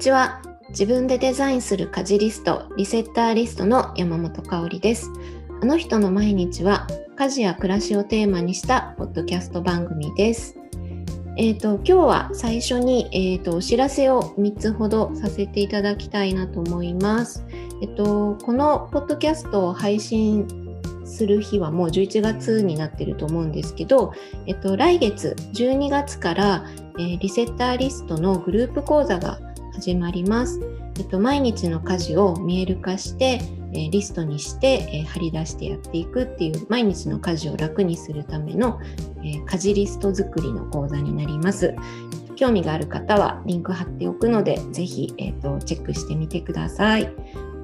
ちは。自分でデザインする家事リストリセッターリストの山本香里です。あの人の毎日は家事や暮らしをテーマにしたポッドキャスト番組です。えーと、今日は最初に、えーと、お知らせを3つほどさせていただきたいなと思います。えっ、と、このポッドキャストを配信する日はもう11月になってると思うんですけど、えっと、来月12月から、えー、リセッターリストのグループ講座が始まります。えっと、毎日の家事を見える化して、えー、リストにして、えー、貼り出してやっていくっていう毎日の家事を楽にするための、えー、家事リスト作りの講座になります。興味がある方はリンク貼っておくので、ぜひ、えーとチェックしてみてください。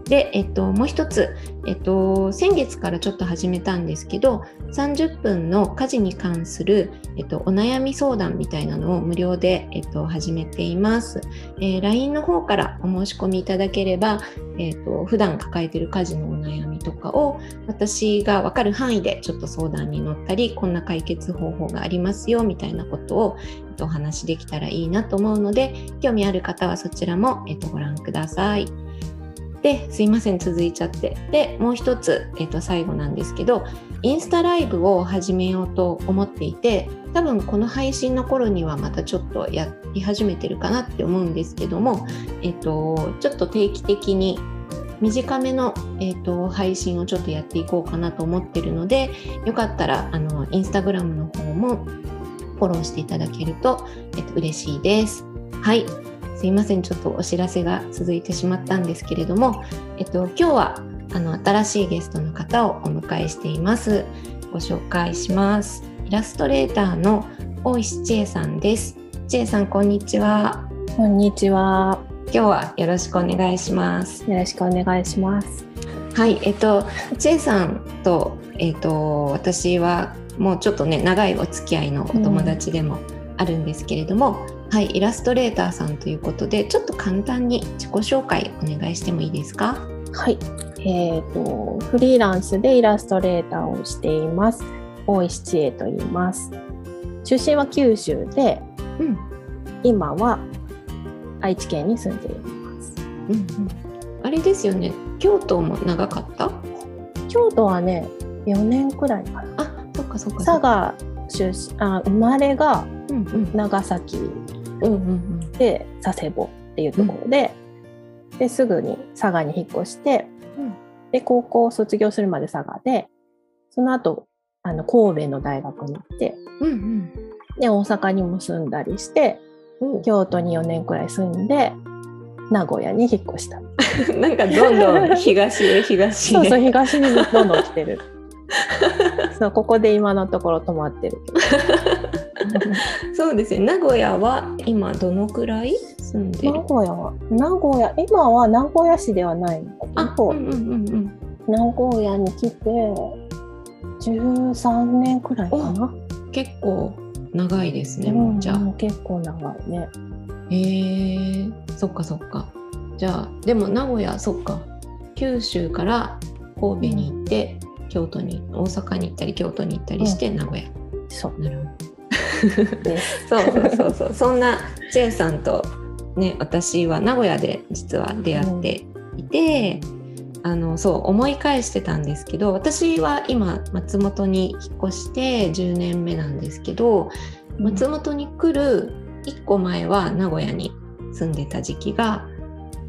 で、えっと、もう一つ、えっと、先月からちょっと始めたんですけど、30分の家事に関する、えっと、お悩み相談みたいなのを無料で、えっと、始めています。えー、LINE の方からお申し込みいただければ、えっと、普段抱えている家事のお悩みとかを、私がわかる範囲でちょっと相談に乗ったり、こんな解決方法がありますよ、みたいなことを、えっと、お話しできたらいいなと思うので、興味ある方はそちらも、えっと、ご覧ください。ですいません続いちゃってでもう一つ、えー、と最後なんですけどインスタライブを始めようと思っていて多分この配信の頃にはまたちょっとやり始めてるかなって思うんですけども、えーと、ちょっと定期的に短めの、えーと、配信をちょっとやっていこうかなと思ってるのでよかったらあのインスタグラムの方もフォローしていただけると、えー、と嬉しいです。はいすいません。ちょっとお知らせが続いてしまったんですけれども、えっと、今日はあの新しいゲストの方をお迎えしています。ご紹介します。イラストレーターの大石千恵さんです。千恵さんこんにちは。こんにちは。今日はよろしくお願いします。よろしくお願いします。はいえっと千恵さんとえっと私はもうちょっとね長いお付き合いのお友達でもあるんですけれども、うんはい、イラストレーターさんということで、ちょっと簡単に自己紹介お願いしてもいいですか？はい、えーと、フリーランスでイラストレーターをしています。大石千恵と言います。出身は九州で、うん、今は愛知県に住んでいます。うんうん、あれですよね、京都も長かった？京都はね、4年くらいかな。あ、そっかそっか佐賀出身あ生まれが長崎。で佐世保っていうところでうん、ですぐに佐賀に引っ越して、うん、で高校を卒業するまで佐賀でその後あの神戸の大学に行って、うんうん、で大阪にも住んだりして、う。ん、京都に4年くらい住んで名古屋に引っ越した。なんかどんどん東へ東へ。そうそう東にどんどん来てる。そうここで今のところ泊まってる そうですね。名古屋は今どのくらい住んで名古屋は名古屋今は名古屋市ではない。んだけど、うんうんうん、名古屋に来て13年くらいかな。結構長いですね、うん、じゃあ。結構長いね。へえー、そっかそっか。じゃあでも名古屋そっか。九州から神戸に行って、京都に大阪に行ったり京都に行ったりして、名古屋。そう。なるほど。そうそうそうそう。そんなチェンさんとね私は名古屋で実は出会っていて、うん、あのそう思い返してたんですけど私は今松本に引っ越して10年目なんですけど松本に来る1個前は名古屋に住んでた時期が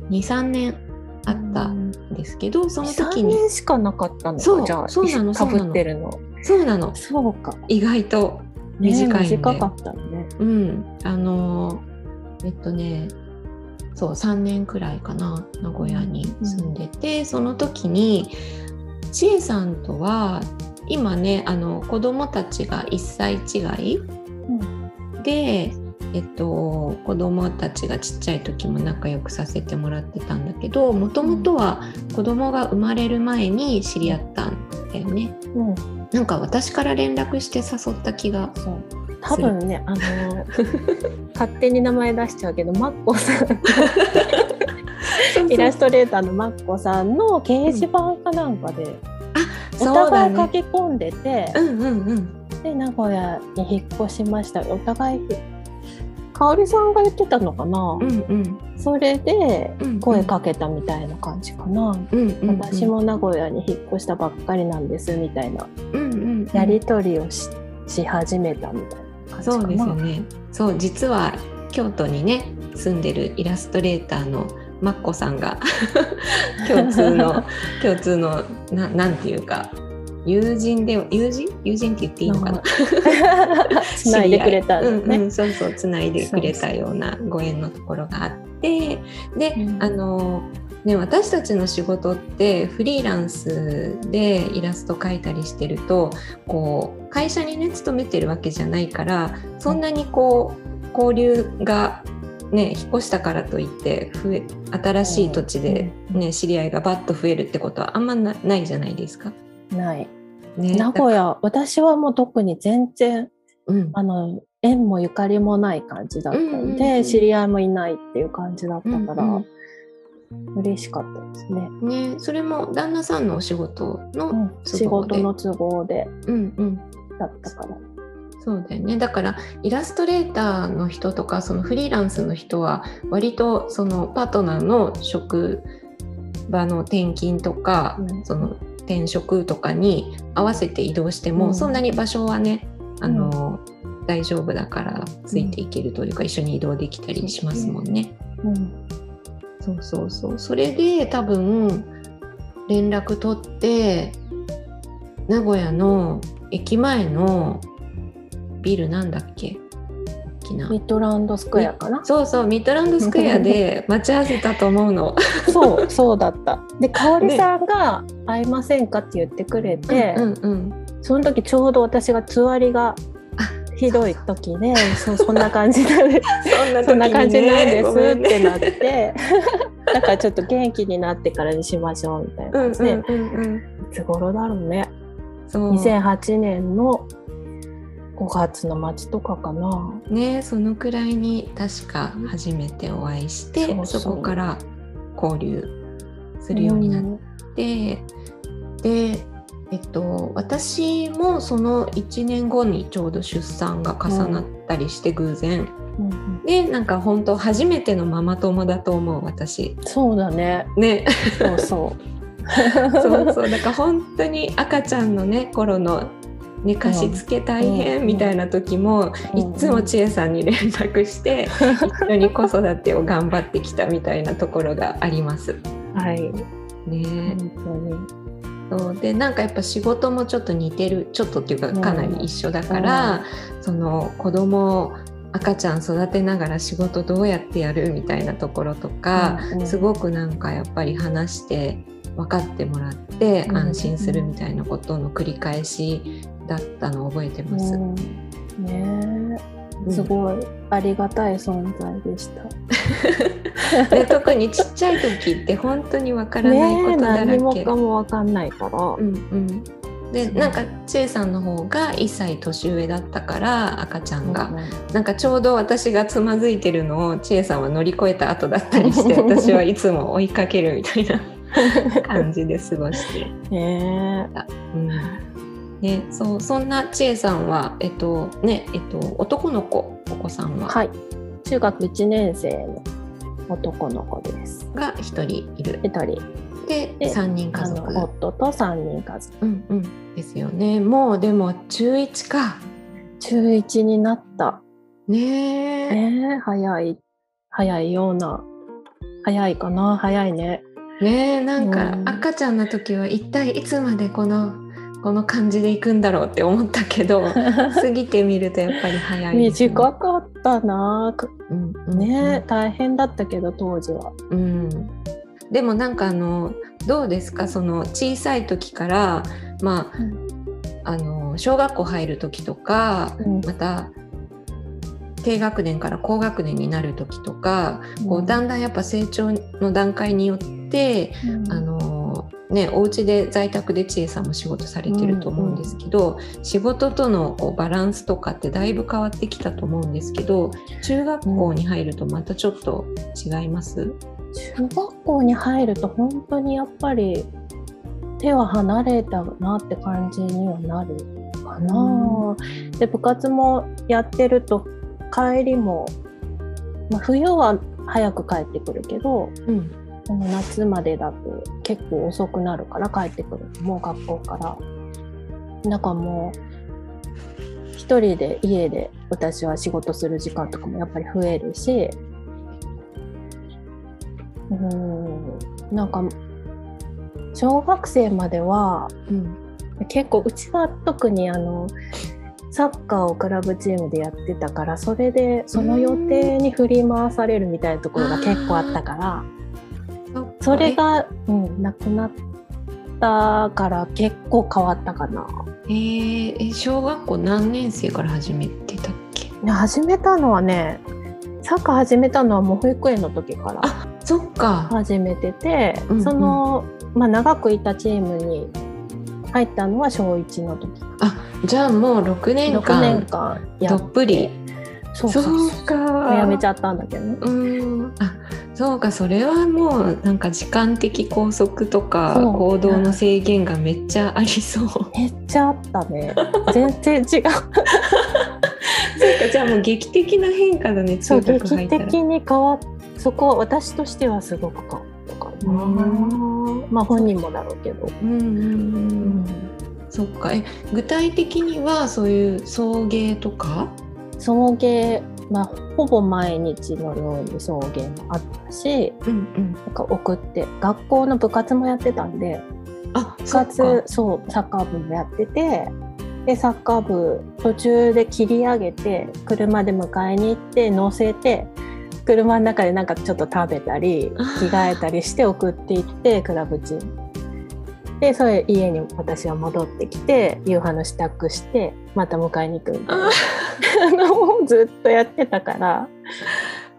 23年あったんですけど、その時に3年しかなかったのそうじゃあそうなのかぶってるの。そうなの。そうか。意外と短いね、短かったね。うん。あのえっとねそう3年くらいかな名古屋に住んでて、うん、その時に千恵さんとは今ねあの子供たちが1歳違い、うん、でえっと、子供たちがちっちゃい時も仲良くさせてもらってたんだけどもともとは子供が生まれる前に知り合ったんだよね。うん、なんか私から連絡して誘った気がそう。多分ねあの 勝手に名前出しちゃうけどマッコさん。イラストレーターのマッコさんの掲示板かなんかで、うん、お互い書き込んでて、うんうんうん、で名古屋に引っ越しました。お互い香織さんが言ってたのかな、うんうん、それで声かけたみたいな感じかな、うんうんうん、私も名古屋に引っ越したばっかりなんですみたいな、うんうんうん、やり取りをしし始めたみたいな感じかな。そうですね。そう実は京都にね住んでるイラストレーターのマッコさんが 共通の共通のななんていうか友人で友人？友人って言っていいのかな？つな いでくれたね、うんうん、そうそうつないでくれたようなご縁のところがあってで、うん、あのね、私たちの仕事ってフリーランスでイラスト描いたりしてるとこう会社にね勤めてるわけじゃないからそんなにこう交流がね、引っ越したからといって増え新しい土地で、ね、知り合いがバッと増えるってことはあんまないじゃないですか？ない。ね、名古屋私はもう特に全然、うん、あの縁もゆかりもない感じだったので、知り合いもいないっていう感じだったから、うんうん、嬉しかったですね。ねそれも旦那さんのお仕事の、仕事の都合で、うんうん、だったから。そうだよね。だからイラストレーターの人とかそのフリーランスの人は割とそのパートナーの職場の転勤とか、うん、その転職とかに合わせて移動しても、うん、そんなに場所はねあの、うん、大丈夫だからついていけるというか、一緒に移動できたりしますもんね。そうそうそう。それで多分連絡取って名古屋の駅前のビルなんだっけミッドランドスクエアかな？そうそうミッドランドスクエアで 待ち合わせたと思うの。そうそうだった。で香織さんが「会いませんか?」って言ってくれて、うんうん、その時ちょうど私がつわりがひどい時でそそんな感じなんでそんそんな感じなんですってなって。だからちょっと元気になってからにしましょうみたいな感じで、うんうんうんうん、いつ頃だろうね。そう。2008年の5月の末とかかな。ねそのくらいに確か初めてお会いして、うん、そこから交流するようになって、うん、でえっと私もその1年後にちょうど出産が重なったりして偶然。うん、でなんか本当初めてのママ友だと思う私。そうだね。ね。そうそう。そうそう。だから本当に赤ちゃんのね頃の寝かしつけ大変みたいな時も、いつも千恵さんに連絡して 一緒に子育てを頑張ってきたみたいなところがあります。はい、ね。そう。でなんかやっぱ仕事もちょっと似てるちょっとっていうかかなり一緒だから、うん、その子供赤ちゃん育てながら仕事どうやってやるみたいなところとか、うんうん、すごくなんかやっぱり話して分かってもらって安心するみたいなことの繰り返しだったのを覚えてます。うん、ねすごいありがたい存在でした。で特にちっちゃい時って本当にわからないことだらけ。何もかもわかんないから。うんうんでなんか千恵さんの方が1歳年上だったから赤ちゃんが、うなんかちょうど私がつまずいてるのを千恵さんは乗り越えた後だったりして 私はいつも追いかけるみたいな感じで過ごして。えうんね、そうそんな千恵さんは、えっとねえっと、男の子お子さんは、はい、中学1年生の男の子です。が1人いる。1人。でで3人家族。夫と3人家族、うんうん、ですよね。もうでも中1か。中1になった。ねえ。ね早い。早いような。早いかな。早いね。ねなんか赤ちゃんの時は一体いつまでこのこの感じでいくんだろうって思ったけど 過ぎてみるとやっぱり早い、ね、短かったな、うんうん、ね大変だったけど当時は。うん、でもなんかあのどうですか？その小さい時からまあ、うん、あの小学校入る時とか、うん、また低学年から高学年になる時とか、こうだんだんやっぱ成長の段階によって、あのね、お家で在宅で千恵さんも仕事されてると思うんですけど、うんうん、仕事とのこうバランスとかってだいぶ変わってきたと思うんですけど中学校に入るとまたちょっと違います、うん、中学校に入ると本当にやっぱり手は離れたなって感じにはなるかな。うん、で部活もやってると帰りもまあ、冬は早く帰ってくるけど、うん、この夏までだと結構遅くなるから帰ってくるもう学校から。だかもう一人で家で私は仕事する時間とかもやっぱり増えるし。うん。なんか小学生までは、うん、結構うちは特にあのサッカーをクラブチームでやってたからそれでその予定に振り回されるみたいなところが結構あったから。それが、うん、なくなったから結構変わったかな。えー、小学校何年生から始めてたっけ？始めたのはねサッカー始めたのはもう保育園の時からあそっか。始めてて、うんうん、その、まあ、長くいたチームに入ったのは小1の時。あじゃあもう6年間 ,6 年間どっぷり。そうそうか。やめちゃったんだけどね。うん。あそうかそれはもうなんか時間的拘束とか行動の制限がめっちゃありそう。めっちゃあったね。全然違う。そうかじゃあもう劇的な変化だね中学入ったら。劇的に変わっそこは私としてはすごく変わった。かなまあ本人もだろうけど。うんうんうん。そっか。え具体的にはそういう送迎とか？送迎まあ、ほぼ毎日のように送迎もあったし、うんうん、なんか送って学校の部活もやってたんであ部活そうサッカー部もやっててでサッカー部途中で切り上げて車で迎えに行って乗せて車の中でなんかちょっと食べたり着替えたりして送っていってクラブチームでそれ家に私は戻ってきて夕飯の支度してまた迎えに行くみたいな。のをずっとやってたから。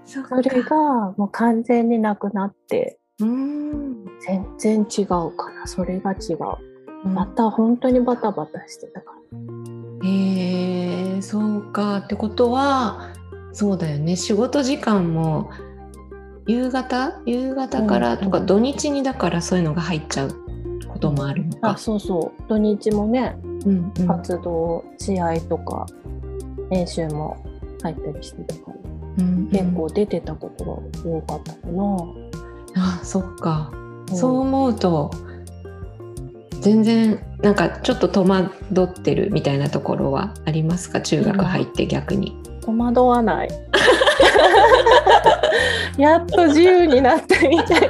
それがもう完全になくなって。全然違うかなそれが違う。また本当にバタバタしてたから。へえそうか。ってことはそうだよね。仕事時間も夕方？夕方からとか土日にだからそういうのが入っちゃうこともあるのか。あそうそう土日もね、うんうん、活動試合とか練習も入ったりしてたから、うんうん、結構出てたことが多かったかな。あそっか、うん、そう思うと全然なんかちょっと戸惑ってるみたいなところはありますか？中学入って逆に。戸惑わない。やっと自由になったみたいな。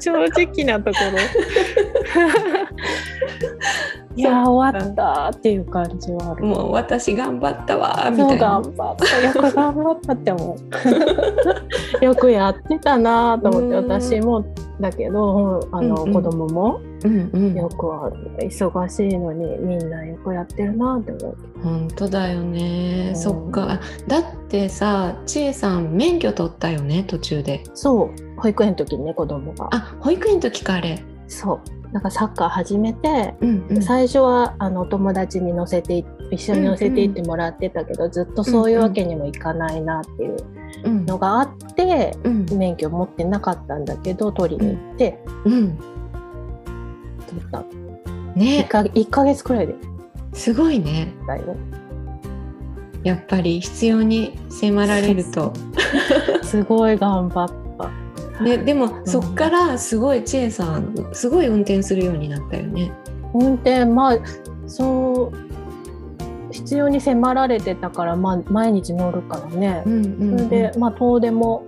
正直なところ いや終わったっていう感じはある。もう私頑張ったわみたいな。頑張った。よく頑張ったって思う。よくやってたなと思って私もだけどあの、うんうん、子供も、うんうん、よくは忙しいのにみんなよくやってるなって思う。本当だよね、うん、そっか。だってさ千恵さん免許取ったよね途中で。そう。保育園の時にね子供が。あ保育園の時かあれ。そうなんかサッカー始めて、うんうん、最初はあの友達に乗せて一緒に乗せていってもらってたけど、うんうん、ずっとそういうわけにもいかないなっていうのがあって、うんうん、免許持ってなかったんだけど取りに行って、うん、取った。ね 1, か1ヶ月くらいで。すごいね。だよ。やっぱり必要に迫られると すごい頑張っね、でも、そっからすごい千恵さんすごい運転するようになったよね。運転まあそう必要に迫られてたから、まあ、毎日乗るからね、うんうんうん、それで、まあ、遠出も、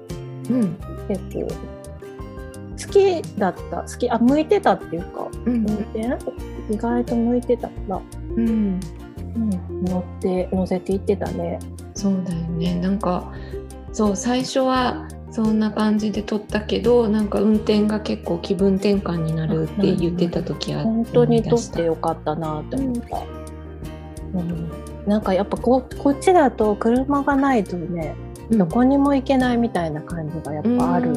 うん、結構好きだった。好きあ向いてたっていうか、うん、運転？意外と向いてたから、うん、うん、乗って乗せていってたね。そうだよね。なんかそう最初はそんな感じで撮ったけどなんか運転が結構気分転換になるって言ってた時は本当に撮ってよかったなって思った、うん、うん、なんかやっぱここっちだと車がないとね、うん、どこにも行けないみたいな感じがやっぱある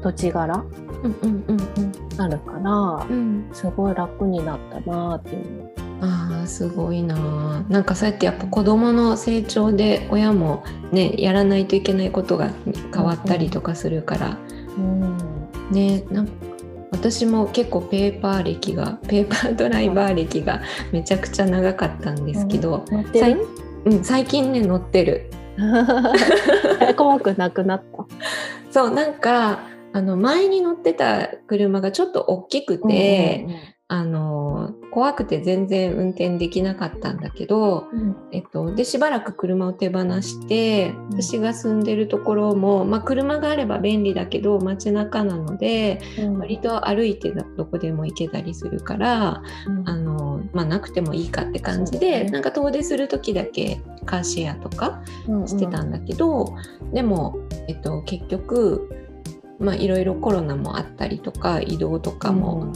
土地柄、うんうんうんうん、あるから、うん、すごい楽になったなっていうあすごいな。なんかそうやってやっぱ子どもの成長で親もねやらないといけないことが変わったりとかするから、うん、ねなん私も結構ペーパー歴がペーパードライバー歴がめちゃくちゃ長かったんですけど、うん、最近ね乗ってる。怖くなくなった？そうなんかあの前に乗ってた車がちょっと大きくて、うんうんうん、あの怖くて全然運転できなかったんだけど、うん、えっと、でしばらく車を手放して私が住んでるところも、まあ、車があれば便利だけど街中なので、うん、割と歩いてどこでも行けたりするから、うん、あのまあ、なくてもいいかって感じで、ね、なんか遠出する時だけカーシェアとかしてたんだけど、うんうん、でも、えっと、結局まあいろいろコロナもあったりとか移動とかも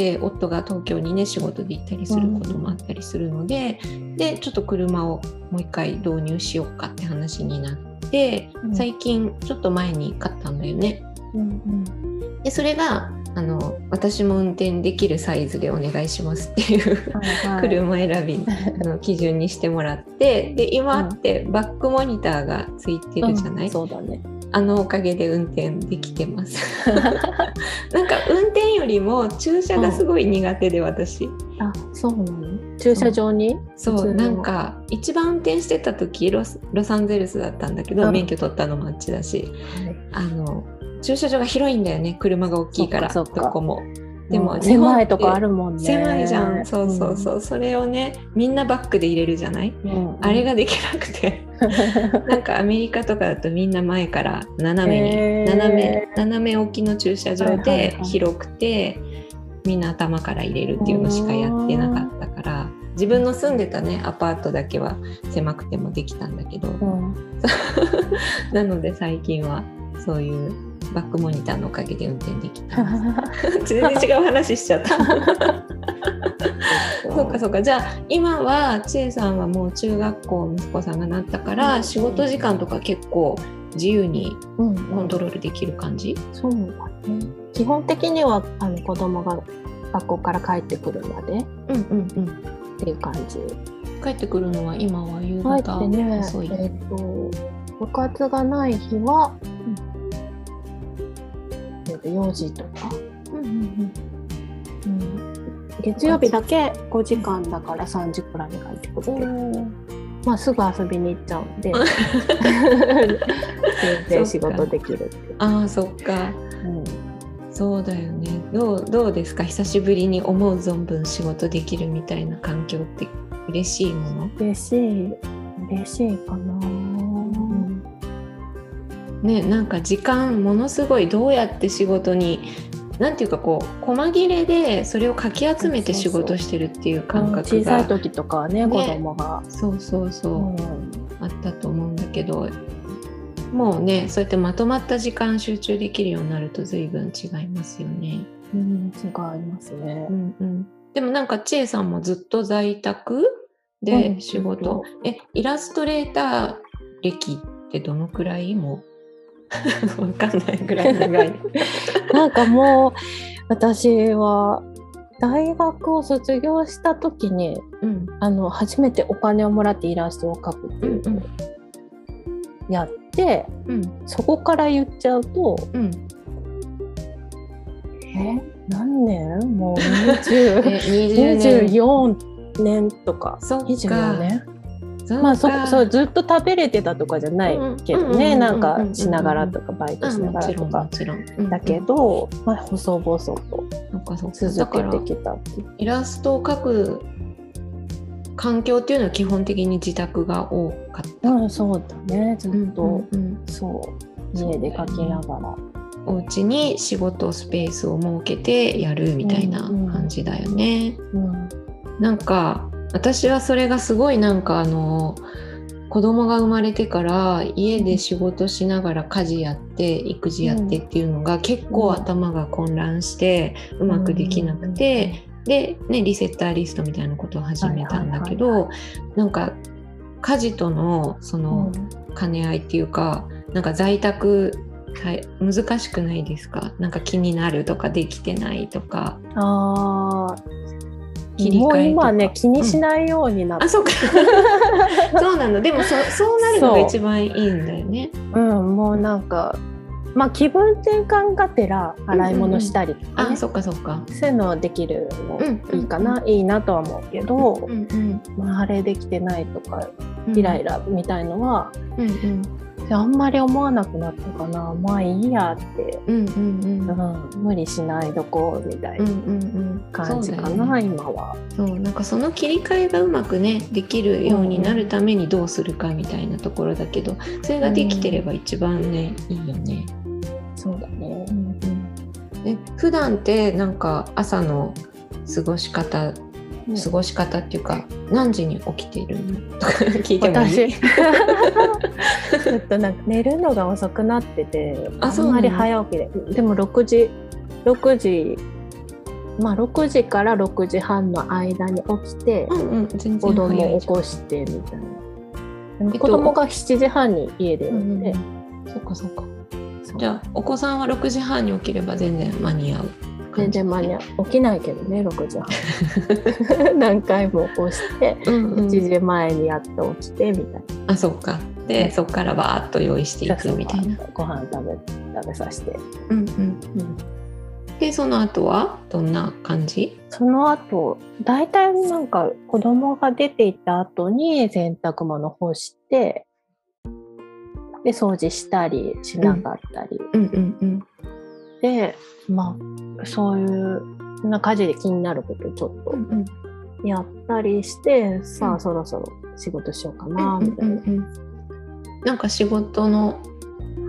て、うん、夫が東京にね仕事で行ったりすることもあったりするので、うん、でちょっと車をもう一回導入しようかって話になって、うん、最近ちょっと前に買ったんだよね。うんうん、でそれがあの私も運転できるサイズでお願いしますっていうはい、車選びの 基準にしてもらってで今ってバックモニターがついてるじゃない、うん、そうだねあのおかげで運転できてます。なんか運転よりも駐車がすごい苦手で、私。あそうなの？駐車場に？そう。なんか一番運転してた時ロロサンゼルスだったんだけど免許取ったのもあっちだし、はい、あの駐車場が広いんだよね。車が大きいからどこも。でも狭いとこあるもんね。狭いじゃん。そうそうそう、うん、それをねみんなバックで入れるじゃない、うん、あれができなくて。なんかアメリカとかだとみんな前から斜めに斜め斜め置きの駐車場で広くて、みんな頭から入れるっていうのしかやってなかったから。自分の住んでたねアパートだけは狭くてもできたんだけど、うん、なので最近はそういうバックモニターのおかげで運転できた。全然違う話しちゃった。そうかそうか。じゃあ今は千恵さんはもう中学校息子さんがなったから、うん、仕事時間とか結構自由にコントロールできる感じ、うん、そうだね。基本的にはあの子供が学校から帰ってくるまで、うんうんうん、っていう感じ。帰ってくるのは今は夕方帰ってね、えっ、と部活がない日は、うん4時とか、うんうんうん。うん、月曜日だけ5時間だから3時くらいに帰ってくるまあ、すぐ遊びに行っちゃうんで。全然仕事できるああそっか、うん、そうだよね。どうどうですか？久しぶりに思う存分仕事できるみたいな環境って嬉しいもの？嬉しい。嬉しいかなねなんか時間ものすごいどうやって仕事になんていうかこう細切れでそれをかき集めて仕事してるっていう感覚が小さい時とかはね、ね、子供が。そうそうそう、うん、あったと思うんだけどもうねそうやってまとまった時間集中できるようになると随分違いますよね。うん、違いますね、うんうん、でもなんか千恵さんもずっと在宅で仕事、うん、えイラストレーター歴ってどのくらい？もわかんないぐらい長い。なんかもう私は大学を卒業した時に、うん、あの初めてお金をもらってイラストを描くっていうのをやって、うん、そこから言っちゃうと、うん、え何年？もう20 24 年。とか。24年？まあそそうずっと食べれてたとかじゃないけどねなんかしながらとかバイトしながらとか。だけど、まあ、細々と続けてきたってイラストを描く環境っていうのは基本的に自宅が多かった、うん、そうだねずっと、そう家で描きながら。お家に仕事スペースを設けてやるみたいな感じだよね。うんうん、なんか私はそれがすごいなんかあの子供が生まれてから家で仕事しながら家事やって育児やってっていうのが結構頭が混乱してうまくできなくて、で、ね、リセッターリストみたいなことを始めたんだけど、なんか家事とのその兼ね合いっていうか、なんか在宅難しくないですか？なんか気になるとかできてないとか。あ切り替えもう今ね気にしないようになって、うん、あそうか。そうなのでもそ そうなるのが一番いいんだよね。う。んもうなんかまあ気分転換がてら洗い物したりとか、ね、うん。うん、あそっかそっか。そういうのできるのいいかな、うんうん、いいなとは思うけど、うんうん、まあ、あれできてないとかイライラみたいのは、うんうんあんまり思わなくなったかな。まあいいやって、うんうんうん、無理しないどこみたいな感じかな、ね、今は。そうなんかその切り替えがうまくねできるようになるためにどうするかみたいなところだけどそれができてれば一番ね、いいよね。そうだね、うんうん、え普段ってなんか朝の過ごし方過ごし方っていうか何時に起きているの？と か聞いてもいい？ちょっとなんか寝るのが遅くなっててあんまり早起きで。でも6時6時まあ6時から6時半の間に起きて、うんうん、子供を起こしてみたいな、えっと、子供が7時半に家でいるんで、うん、そっかそっか。じゃあお子さんは6時半に起きれば全然間に合う全然間に合う起きないけどね6時半。何回も起こしてうん、1時前にやっと起きてみたいな。あそっか。で、ね、そっからバーッと用意していくみたいな。ご飯食べ食べさせて。うんうんうん。でその後は？どんな感じ？その後大体なんか子供が出ていった後に洗濯物干してで掃除したりしなかったり、うんうんうん、でまあそういうな家事で気になることちょっとやったりして、うん、さあそろそろ仕事しようかなみたいな、うんうんうん、なんか仕事の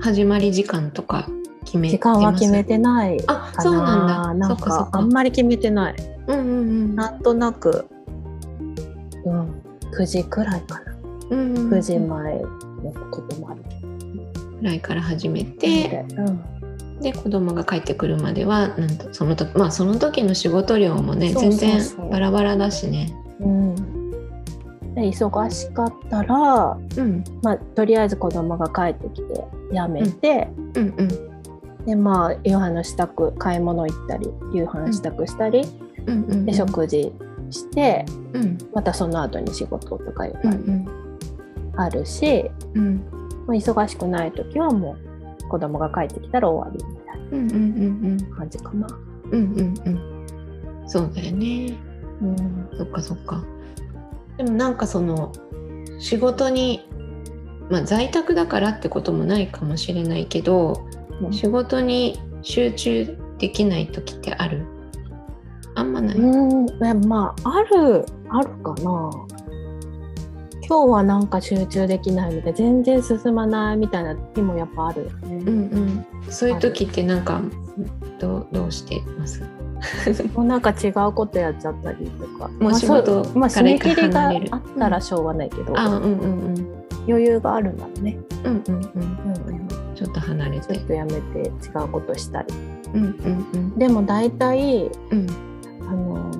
始まり時間とか決め時間は決めてないあそうなんだ。なんかあんまり決めてない、うんうんうん、なんとなく、うん、9時くらいかな、うんうん、9時前のこともある。ぐらいから始めて、うんで子供が帰ってくるまではなんとその時まあその時の仕事量もね全然バラバラだしね。うん、で忙しかったら、うん。まあ、とりあえず子供が帰ってきてやめて、うんうんうん、でまあ夕飯の支度買い物行ったり夕飯支度したり、うんうんうん、で食事して、うん、またその後に仕事とかいう感じあるし、うん、まあ、忙しくない時はもう子供が帰ってきたら終わりみたいな感じかな。うんうんうん。そうだよね。うん、そっかそっか。でもなんかその仕事に、まあ、在宅だからってこともないかもしれないけど、うん、仕事に集中できない時ってある？あんまない？うんまああるあるかな今日はなんか集中できないみたい全然進まないみたいな日もやっぱあるよね。うんうん、そういう時ってなんかどどうしてます？もうなんか違うことやっちゃったりとか。もう仕事まあ、締め切りがあったらしょうがないけど、うん、うんうんうん。余裕があるんだろうね。うんうんうんうんうん。ちょっと離れて。ちょっとやめて違うことしたり。うんうんうん、でも大体、うん、あの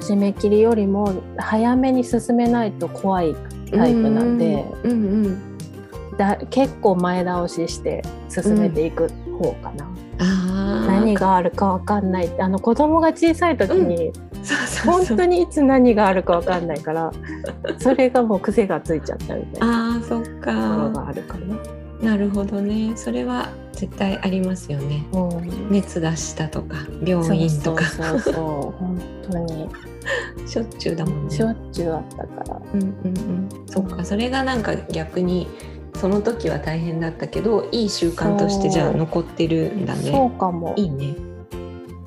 締め切りよりも早めに進めないと怖いタイプなんで、うんうん、だ結構前倒しして進めていく方かな。うん、何があるか分かんない。あの子供が小さい時に、本当にいつ何があるか分かんないからそれがもう癖がついちゃったみたいなあそっか。ところがあるかな。なるほどね。それは絶対ありますよね、うん、熱出したとか病院とか。そうそう。本当にしょっちゅうだもんね。しょっちゅうあったから。うんうんうん。そっか。それがなんか逆にその時は大変だったけどいい習慣としてじゃあ残ってるんだね。そうかも。いいね。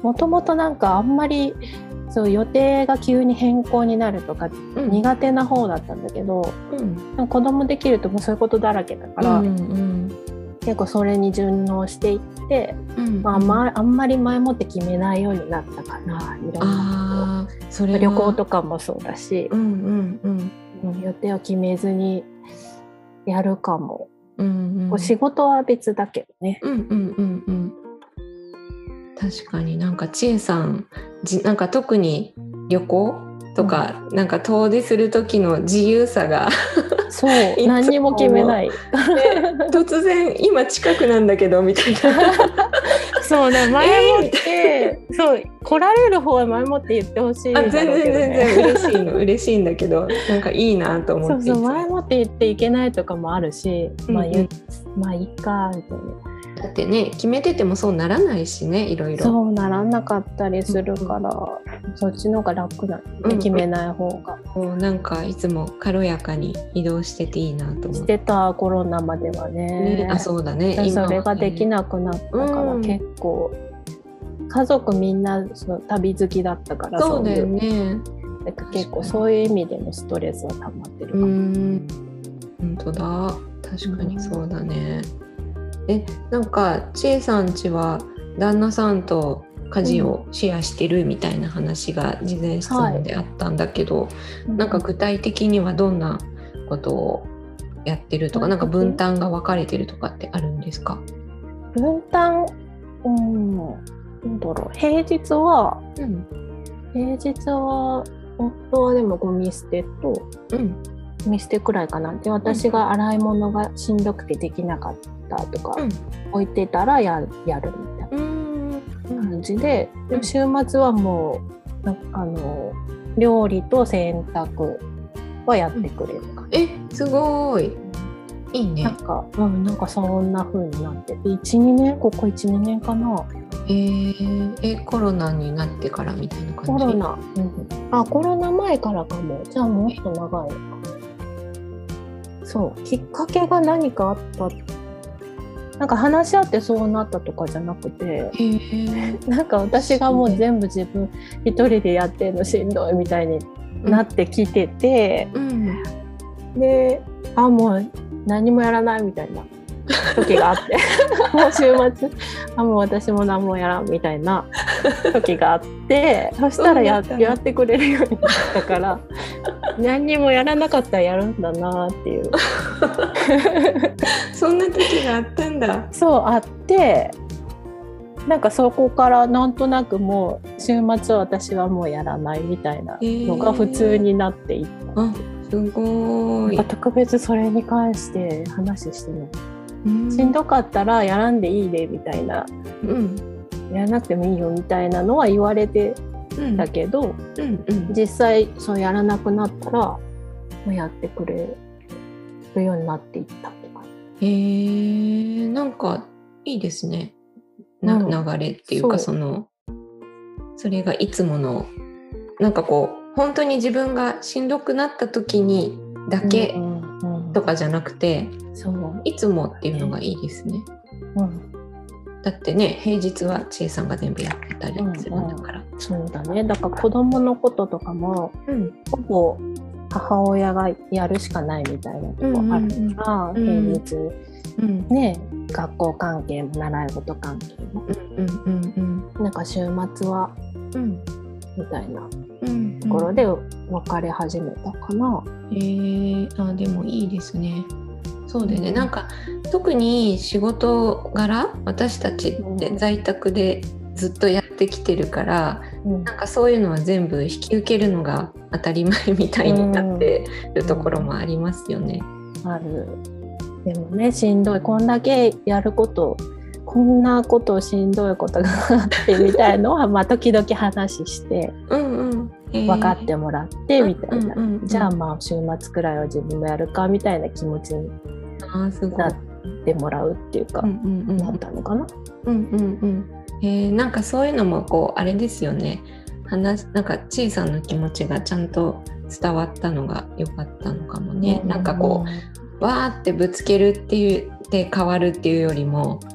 もともとなんかあんまりそう予定が急に変更になるとか、苦手な方だったんだけど、うん、子供できるともうそういうことだらけだから、うんうん、結構それに順応していって、うんまあ、まあんまり前もって決めないようになったかないろんな。こと旅行とかもそうだし、うんうんうん、予定を決めずにやるかも、うんうん、仕事は別だけどね。うんうんうんうん。確かになんか千恵さんじなんか特に旅行とか、うん、なんか遠出する時の自由さがそう。何にも決めない。突然今近くなんだけどみたいな。そうね前もって、えー、そう来られる方は前もって言ってほしい、ね、全然全然嬉しいの嬉しいんだけどなんかいいなと思ってそうそう前もって言っていけないとかもあるし、まあ、うんうん、まあいいかみたいな。だってね決めててもそうならないしねいろいろ。そうならなかったりするから、うん、そっちの方が楽な、ね、うん、決めない方が。もうなんかいつも軽やかに移動してていいなと思ってしてたコロナまではね、ね、あそうだね。それができなくなったから結構、家族みんなその旅好きだったからそうだよね。結構そういう意味でのストレスは溜まってるかも。本当だ。確かにそうだね。えなんか千恵さんちは旦那さんと家事をシェアしてるみたいな話が事前質問であったんだけど、はい、なんか具体的にはどんなことをやってるとか、なんか分担が分かれてるとかってあるんですか？分担うんなんだろう。平日は、うん、平日は夫はでもゴミ捨てと、うん、ゴミ捨てくらいかな。で私が洗い物がしんどくてできなかったとか、うん、置いてたらややるみたいな感じで週末はもうなあの料理と洗濯はやってくれるか、えすごい。いいね。なんか、うん、なんかそんな風になってて12年？ここ12年かな。えー、えコロナになってからみたいな感じ？コロナ、うん、あコロナ前からかも。じゃあもっと長いのかそう。きっかけが何かあった？なんか話し合ってそうなったとかじゃなくてなんか私がもう全部自分一人でやってんのしんどいみたいになってきてて、うん、であもう何もやらないみたいな時があって。もう週末。あもう私も何もやらんみたいな時があって。そしたらややってくれるようになったから何にもやらなかったらやるんだなっていう。そんな時があったんだ。そうあって。なんかそこからなんとなくもう週末は私はもうやらないみたいなのが普通になっていった。えーすごい。特別それに関して話してない、しんどかったらやらんでいいでみたいな、うん、やらなくてもいいよみたいなのは言われてたけど、うん。うんうん、実際そうやらなくなったらもうやってくれるようになっていったって感じ。へえなんかいいですね。な、流れっていうかそのそれがいつものなんかこう本当に自分がしんどくなった時にだけとかじゃなくて、そう。いつもっていうのがいいですね。うん、だってね平日は千恵さんが全部やってたりするんだから、うんうん、そうだね。だから子供のこととかも、うん、ほぼ母親がやるしかないみたいなとこあるから、平日、うん、ね学校関係も習い事関係も、うんうんうんうん、なんか週末は、うん、みたいなところで別れ始めたかな。へ、うん、えー、あでもいいですね。そうでね、うん、なんか特に仕事柄私たちって在宅でずっとやってきてるから、うん、なんかそういうのは全部引き受けるのが当たり前みたいになってるところもありますよね。うん、ある。でもねしんどい。こんだけやることこんなことしんどいことがあってみたいのはまあ時々話して。うんうん。分かってもらってみたいな、じゃあまあ週末くらいは自分もやるかみたいな気持ちになってもらうっていうか、なったのかな？うんうんうん。えー、なんかそういうのもこうあれですよね。話なんか小さな気持ちがちゃんと伝わったのが良かったのかもね、うん、なんかこうわーってぶつけるっていうで変わるっていうよりも、うん、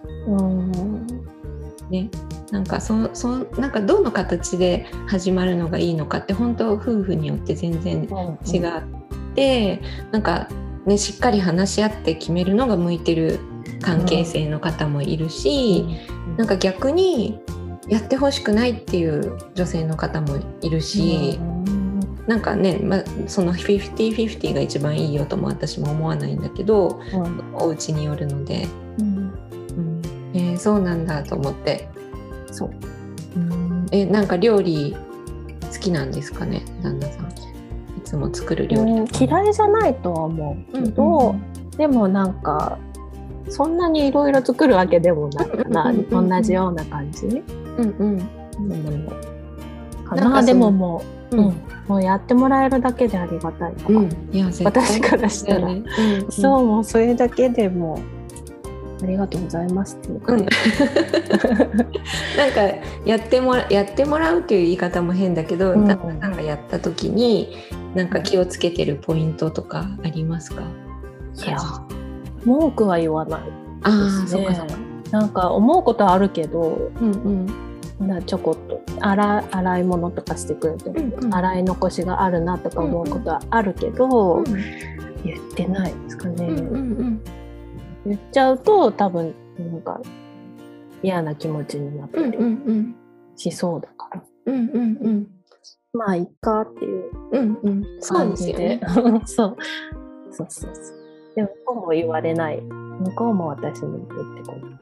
ね。なんかそそなんかどの形で始まるのがいいのかって本当夫婦によって全然違って、うん。うん、なんか、ね、しっかり話し合って決めるのが向いてる関係性の方もいるし、うん、なんか逆にやってほしくないっていう女性の方もいるし、うん、なんかね、まあ、その50-50が一番いいよとも私も思わないんだけど、うん、お家によるので、ー、そうなんだと思って。そう。うん。えなんか料理好きなんですかね？旦那さん。いつも作る料理嫌いじゃないとは思うけど、うんうん、でもなんかそんなにいろいろ作るわけでもないかな、同じような感じ、うんうん、でかな？でももう、うん、もうやってもらえるだけでありがたいか。ら、うん、いや私からしたら、ね。うんうん、そうもうそれだけでもありがとうございますっていうか、うん、なんかやってもらやってもらうという言い方も変だけど、うん、旦那さんがやった時になんか気をつけてるポイントとかありますか？いや文句は言わない、ああそうかそうか。なんか思うことはあるけど、うんうん、なちょこっと洗洗い物とかしてくれて、うんうん、洗い残しがあるなとか思うことはあるけど、うんうん、言ってないですかね。うんうんうん言っちゃうと多分なんか嫌な気持ちになったりしそうだから。うんうんうん、まあいっかっていう感じで。そうそうそうそう。でも向こうも言われない。向こうも私に言ってこない。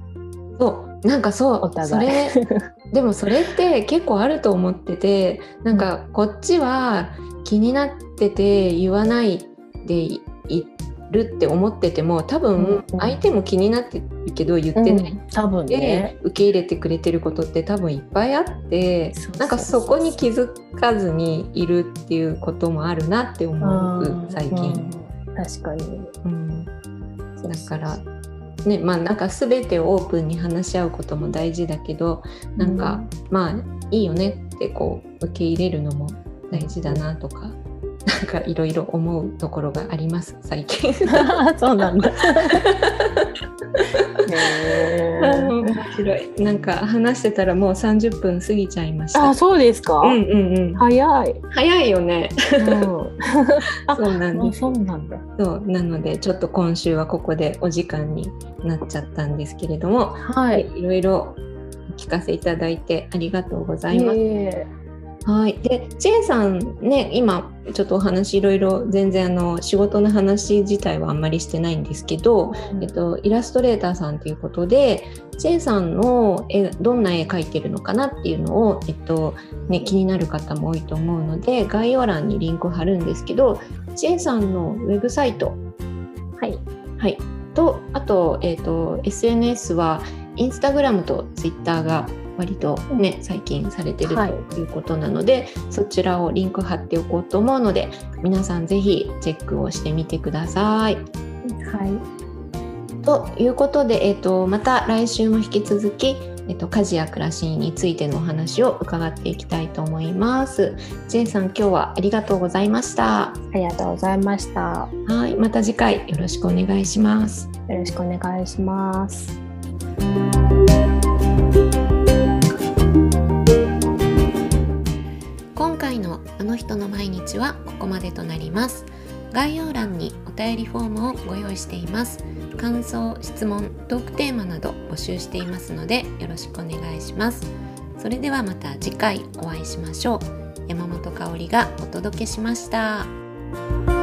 そうなんかそうそれ でもそれって結構あると思っててなんかこっちは気になってて言わないで言っるって思ってても多分相手も気になってるけど言ってない、うん、多分ね。受け入れてくれてることって多分いっぱいあってなんかそこに気づかずにいるっていうこともあるなって思う最近。確かに、うん、だからねまあなんか全てをオープンに話し合うことも大事だけどなんか、うん、まあいいよねってこう受け入れるのも大事だなとかなんかいろいろ思うところがあります最近。そうなんだ。面白い。なんか話してたらもう30分過ぎちゃいました。あそうですか？うんうんうん。早い。早いよね、うん、そうなんです。そうなんだ。そうなのでちょっと今週はここでお時間になっちゃったんですけれどもはい。いろいろお聞かせいただいてありがとうございます、えーはい、でチェンさんね今ちょっとお話いろいろ全然あの仕事の話自体はあんまりしてないんですけど、うん、えっと、イラストレーターさんということでチェンさんの絵どんな絵描いてるのかなっていうのを、えっとね、気になる方も多いと思うので概要欄にリンクを貼るんですけどチェンさんのウェブサイト、はい、はい、とあと,、えっと SNS はインスタグラムとツイッターが割とね、最近されてるということなので、はい、そちらをリンク貼っておこうと思うので皆さん是非チェックをしてみてください。はいということで、えーと、また来週も引き続き、えーと、家事や暮らしについてのお話を伺っていきたいと思います。ジェンさん今日はありがとうございました。ありがとうございました。はい、また次回よろしくお願いします。よろしくお願いします。人の毎日はここまでとなります。概要欄にお便りフォームをご用意しています。感想質問トークテーマなど募集していますのでよろしくお願いします。それではまた次回お会いしましょう。山本香里がお届けしました。